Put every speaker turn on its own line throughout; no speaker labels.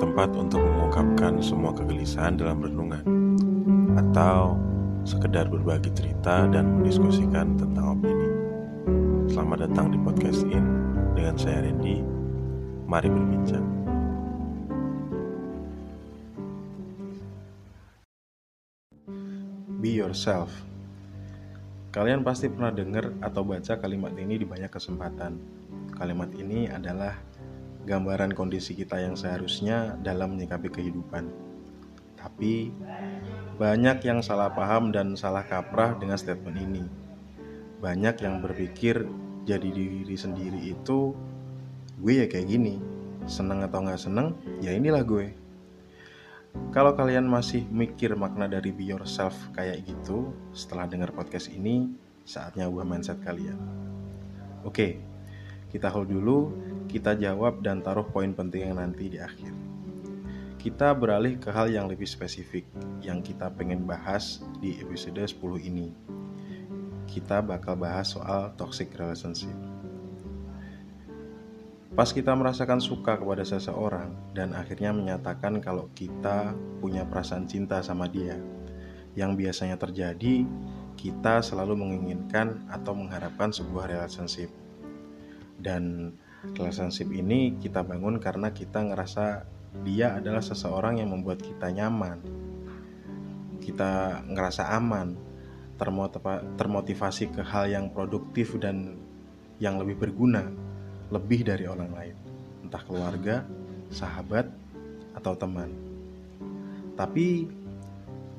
Ini tempat untuk mengungkapkan semua kegelisahan dalam renungan Atau sekedar berbagi cerita dan mendiskusikan tentang opini. Selamat datang di podcast In dengan saya Randy. Mari berbincang. Be yourself. Kalian pasti pernah dengar atau baca kalimat ini di banyak kesempatan. Kalimat ini adalah gambaran kondisi kita yang seharusnya dalam menyikapi kehidupan. Tapi banyak yang salah paham dan salah kaprah dengan statement ini. Banyak yang berpikir jadi diri sendiri itu gue ya kayak gini. Seneng atau nggak seneng, ya inilah gue. Kalau kalian masih mikir makna dari be yourself kayak gitu, setelah dengar podcast ini, saatnya ubah mindset kalian. Oke, kita hold dulu kita jawab dan taruh poin penting yang nanti di akhir. Kita beralih ke hal yang lebih spesifik yang kita pengen bahas di episode 10 ini. Kita bakal bahas soal toxic relationship. Pas kita merasakan suka kepada seseorang dan akhirnya menyatakan kalau kita punya perasaan cinta sama dia, yang biasanya terjadi, kita selalu menginginkan atau mengharapkan sebuah relationship. Dan relationship ini kita bangun karena kita ngerasa dia adalah seseorang yang membuat kita nyaman. Kita ngerasa aman termotivasi ke hal yang produktif dan yang lebih berguna lebih dari orang lain. Entah keluarga sahabat atau teman. Tapi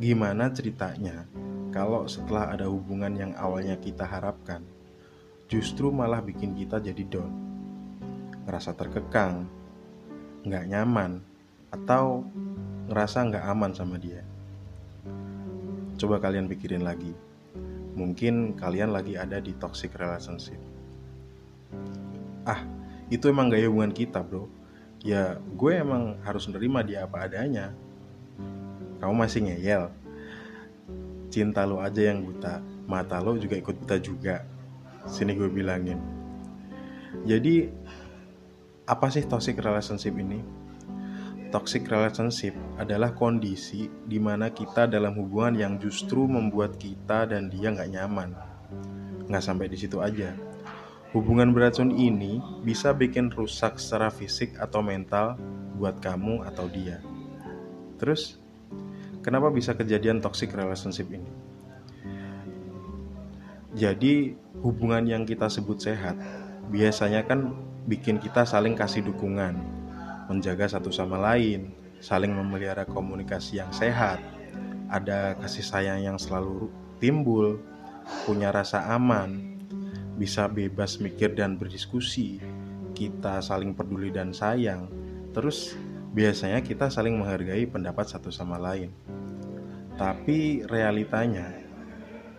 gimana ceritanya kalau setelah ada hubungan yang awalnya kita harapkan justru malah bikin kita jadi down ngerasa terkekang, nggak nyaman, atau ngerasa nggak aman sama dia. Coba kalian pikirin lagi. Mungkin kalian lagi ada di toxic relationship. Ah, itu emang gaya hubungan kita, bro. Ya, gue emang harus nerima dia apa adanya. Kamu masih ngeyel. Cinta lo aja yang buta, mata lo juga ikut buta juga. Sini gue bilangin. Jadi apa sih toxic relationship ini? Toxic relationship adalah kondisi di mana kita dalam hubungan yang justru membuat kita dan dia nggak nyaman. Nggak sampai di situ aja. Hubungan beracun ini bisa bikin rusak secara fisik atau mental buat kamu atau dia. Terus, kenapa bisa kejadian toxic relationship ini? Jadi, hubungan yang kita sebut sehat biasanya kan bikin kita saling kasih dukungan, menjaga satu sama lain, saling memelihara komunikasi yang sehat, ada kasih sayang yang selalu timbul, punya rasa aman, bisa bebas mikir dan berdiskusi, kita saling peduli dan sayang, terus biasanya kita saling menghargai pendapat satu sama lain. Tapi realitanya,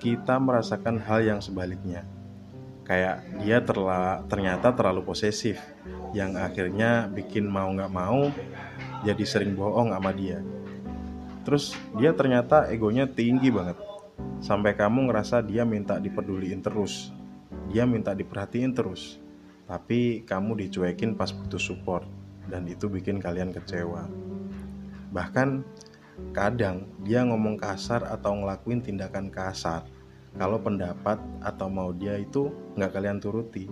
kita merasakan hal yang sebaliknya kayak dia terla, ternyata terlalu posesif yang akhirnya bikin mau nggak mau jadi sering bohong sama dia. Terus dia ternyata egonya tinggi banget. Sampai kamu ngerasa dia minta dipeduliin terus. Dia minta diperhatiin terus. Tapi kamu dicuekin pas butuh support. Dan itu bikin kalian kecewa. Bahkan kadang dia ngomong kasar atau ngelakuin tindakan kasar kalau pendapat atau mau dia itu nggak kalian turuti.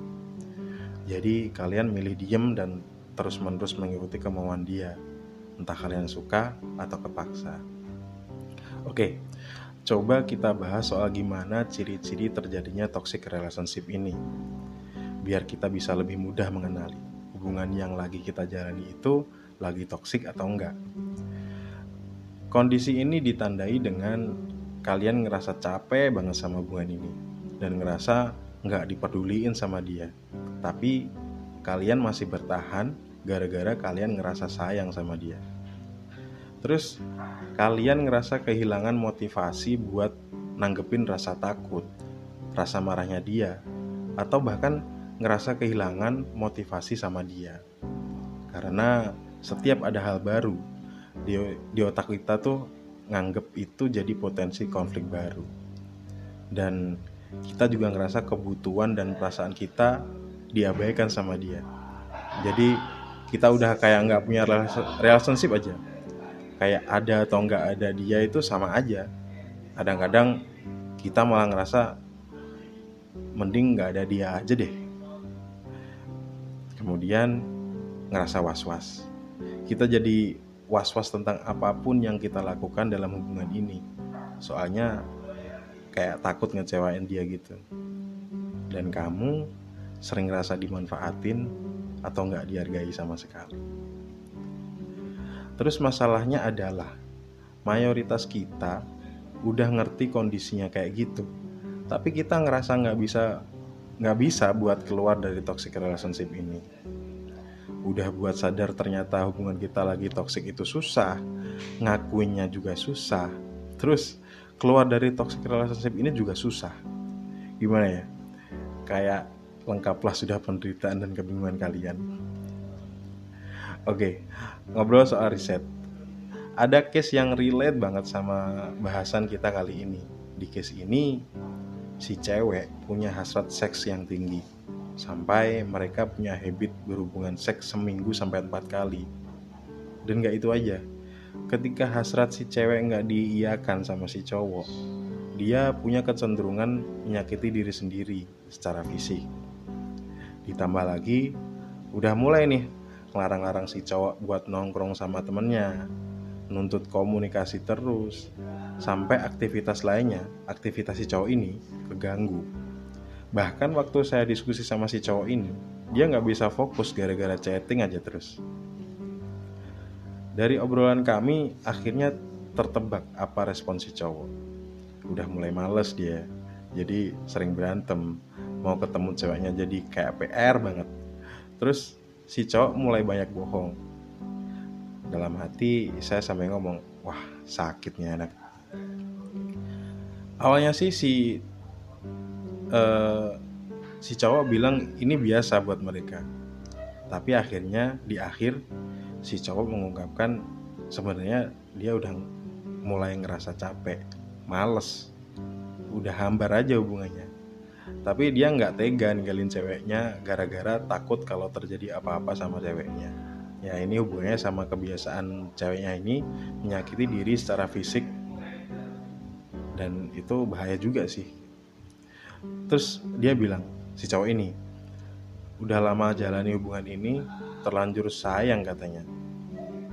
Jadi kalian milih diem dan terus-menerus mengikuti kemauan dia, entah kalian suka atau kepaksa. Oke, coba kita bahas soal gimana ciri-ciri terjadinya toxic relationship ini. Biar kita bisa lebih mudah mengenali hubungan yang lagi kita jalani itu lagi toxic atau enggak. Kondisi ini ditandai dengan kalian ngerasa capek banget sama hubungan ini dan ngerasa nggak dipeduliin sama dia. Tapi kalian masih bertahan gara-gara kalian ngerasa sayang sama dia. Terus kalian ngerasa kehilangan motivasi buat nanggepin rasa takut rasa marahnya dia atau bahkan ngerasa kehilangan motivasi sama dia. Karena setiap ada hal baru di, di otak kita tuh nganggep itu jadi potensi konflik baru. Dan kita juga ngerasa kebutuhan dan perasaan kita diabaikan sama dia. Jadi kita udah kayak nggak punya relationship aja. Kayak ada atau nggak ada dia itu sama aja. Kadang-kadang kita malah ngerasa mending nggak ada dia aja deh. Kemudian ngerasa was-was. Kita jadi was-was tentang apa pun yang kita lakukan dalam hubungan ini soalnya kayak takut ngecewain dia gitu dan kamu sering ngerasa dimanfaatin atau nggak dihargai sama sekali. Terus masalahnya adalah mayoritas kita udah ngerti kondisinya kayak gitu, tapi kita ngerasa nggak bisa nggak bisa buat keluar dari toxic relationship ini. Udah buat sadar ternyata hubungan kita lagi toxic itu susah, ngakuinnya juga susah. Terus keluar dari toxic relationship ini juga susah. Gimana ya? Kayak lengkaplah sudah penderitaan dan kebingungan kalian. Oke, ngobrol soal riset. Ada case yang relate banget sama bahasan kita kali ini. Di case ini, si cewek punya hasrat seks yang tinggi. Sampai mereka punya habit berhubungan seks seminggu sampai empat kali. Dan gak itu aja. Ketika hasrat si cewek nggak diiakan sama si cowok, dia punya kecenderungan menyakiti diri sendiri secara fisik ditambah lagi udah mulai nih ngelarang-larang si cowok buat nongkrong sama temennya nuntut komunikasi terus sampai aktivitas lainnya aktivitas si cowok ini keganggu bahkan waktu saya diskusi sama si cowok ini dia nggak bisa fokus gara-gara chatting aja terus. Dari obrolan kami akhirnya tertebak apa respon si cowok. Udah mulai males dia jadi sering berantem. Mau ketemu ceweknya jadi kayak PR banget. Terus si cowok mulai banyak bohong. Dalam hati saya sampai ngomong wah sakitnya anak. Awalnya sih si uh, si cowok bilang ini biasa buat mereka. Tapi akhirnya di akhir si cowok mengungkapkan sebenarnya dia udah mulai ngerasa capek males udah hambar aja hubungannya. Tapi dia nggak tega ninggalin ceweknya gara-gara takut kalau terjadi apa-apa sama ceweknya. Ya ini hubungannya sama kebiasaan ceweknya ini menyakiti diri secara fisik. Dan itu bahaya juga sih terus dia bilang si cowok ini udah lama jalani hubungan ini terlanjur sayang katanya.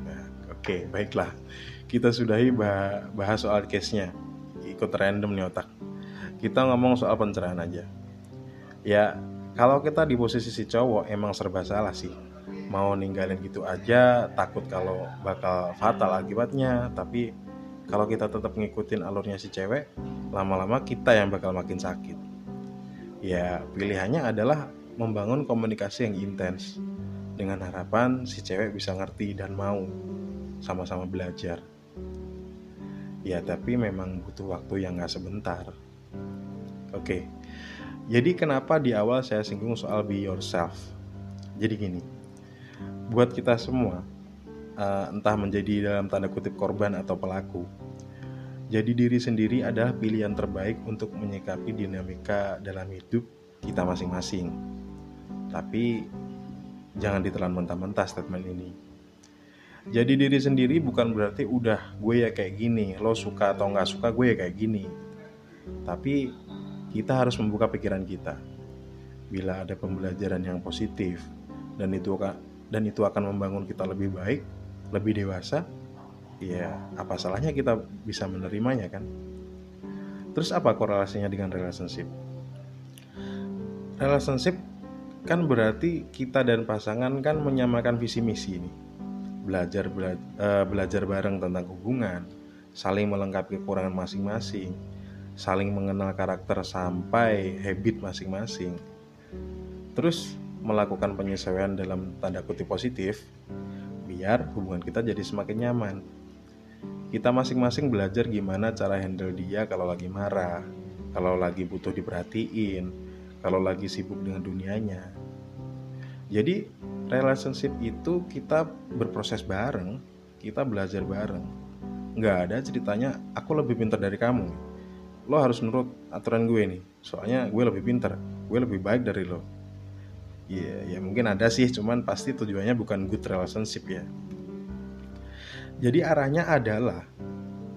Nah, oke okay, baiklah. Kita sudahi bahas soal case-nya. Ikut random nih otak. Kita ngomong soal pencerahan aja. Ya kalau kita di posisi si cowok emang serba salah sih. Mau ninggalin gitu aja takut kalau bakal fatal akibatnya. Tapi kalau kita tetap ngikutin alurnya si cewek lama-lama kita yang bakal makin sakit ya pilihannya adalah membangun komunikasi yang intens dengan harapan si cewek bisa ngerti dan mau sama-sama belajar ya tapi memang butuh waktu yang gak sebentar oke jadi kenapa di awal saya singgung soal be yourself? Jadi gini, buat kita semua, uh, entah menjadi dalam tanda kutip korban atau pelaku, jadi diri sendiri adalah pilihan terbaik untuk menyikapi dinamika dalam hidup kita masing-masing. Tapi jangan ditelan mentah-mentah statement ini. Jadi diri sendiri bukan berarti udah gue ya kayak gini, lo suka atau nggak suka gue ya kayak gini. Tapi kita harus membuka pikiran kita. Bila ada pembelajaran yang positif dan itu dan itu akan membangun kita lebih baik, lebih dewasa, ya apa salahnya kita bisa menerimanya kan? Terus apa korelasinya dengan relationship? Relationship kan berarti kita dan pasangan kan menyamakan visi misi ini. Belajar bela, uh, belajar bareng tentang hubungan, saling melengkapi kekurangan masing-masing, saling mengenal karakter sampai habit masing-masing. Terus melakukan penyesuaian dalam tanda kutip positif biar hubungan kita jadi semakin nyaman. Kita masing-masing belajar gimana cara handle dia kalau lagi marah, kalau lagi butuh diperhatiin, kalau lagi sibuk dengan dunianya. Jadi relationship itu kita berproses bareng, kita belajar bareng. Nggak ada ceritanya aku lebih pintar dari kamu lo harus nurut aturan gue nih soalnya gue lebih pintar gue lebih baik dari lo ya ya mungkin ada sih cuman pasti tujuannya bukan good relationship ya jadi arahnya adalah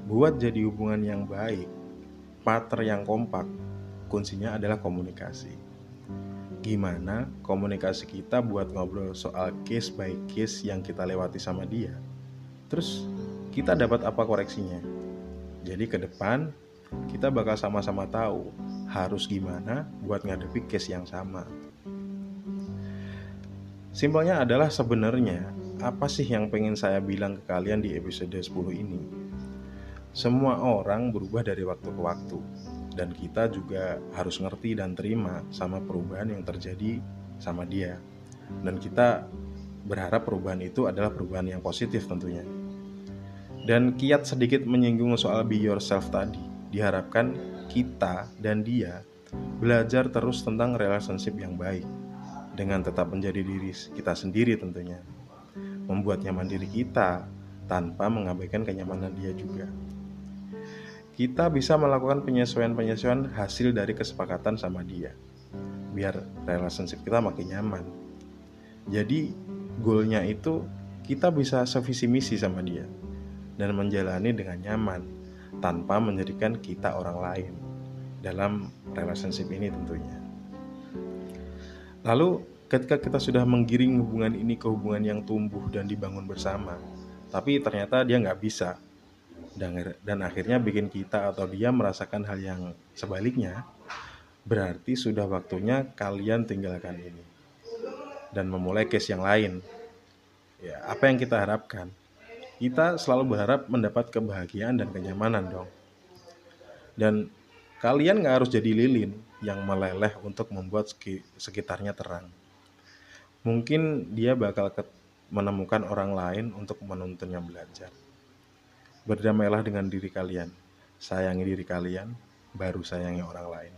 buat jadi hubungan yang baik partner yang kompak kuncinya adalah komunikasi. Gimana komunikasi kita buat ngobrol soal case by case yang kita lewati sama dia? Terus kita dapat apa koreksinya? Jadi ke depan kita bakal sama-sama tahu harus gimana buat ngadepi case yang sama. Simpelnya adalah sebenarnya apa sih yang pengen saya bilang ke kalian di episode 10 ini? Semua orang berubah dari waktu ke waktu dan kita juga harus ngerti dan terima sama perubahan yang terjadi sama dia. Dan kita berharap perubahan itu adalah perubahan yang positif tentunya. Dan kiat sedikit menyinggung soal be yourself tadi diharapkan kita dan dia belajar terus tentang relationship yang baik dengan tetap menjadi diri kita sendiri tentunya membuat nyaman diri kita tanpa mengabaikan kenyamanan dia juga kita bisa melakukan penyesuaian-penyesuaian hasil dari kesepakatan sama dia biar relationship kita makin nyaman jadi goalnya itu kita bisa sevisi misi sama dia dan menjalani dengan nyaman tanpa menjadikan kita orang lain dalam relationship ini tentunya. Lalu ketika kita sudah menggiring hubungan ini ke hubungan yang tumbuh dan dibangun bersama, tapi ternyata dia nggak bisa dan, dan akhirnya bikin kita atau dia merasakan hal yang sebaliknya, berarti sudah waktunya kalian tinggalkan ini dan memulai case yang lain. Ya, apa yang kita harapkan? kita selalu berharap mendapat kebahagiaan dan kenyamanan dong. Dan kalian nggak harus jadi lilin yang meleleh untuk membuat sekitarnya terang. Mungkin dia bakal menemukan orang lain untuk menuntunnya belajar. Berdamailah dengan diri kalian, sayangi diri kalian, baru sayangi orang lain.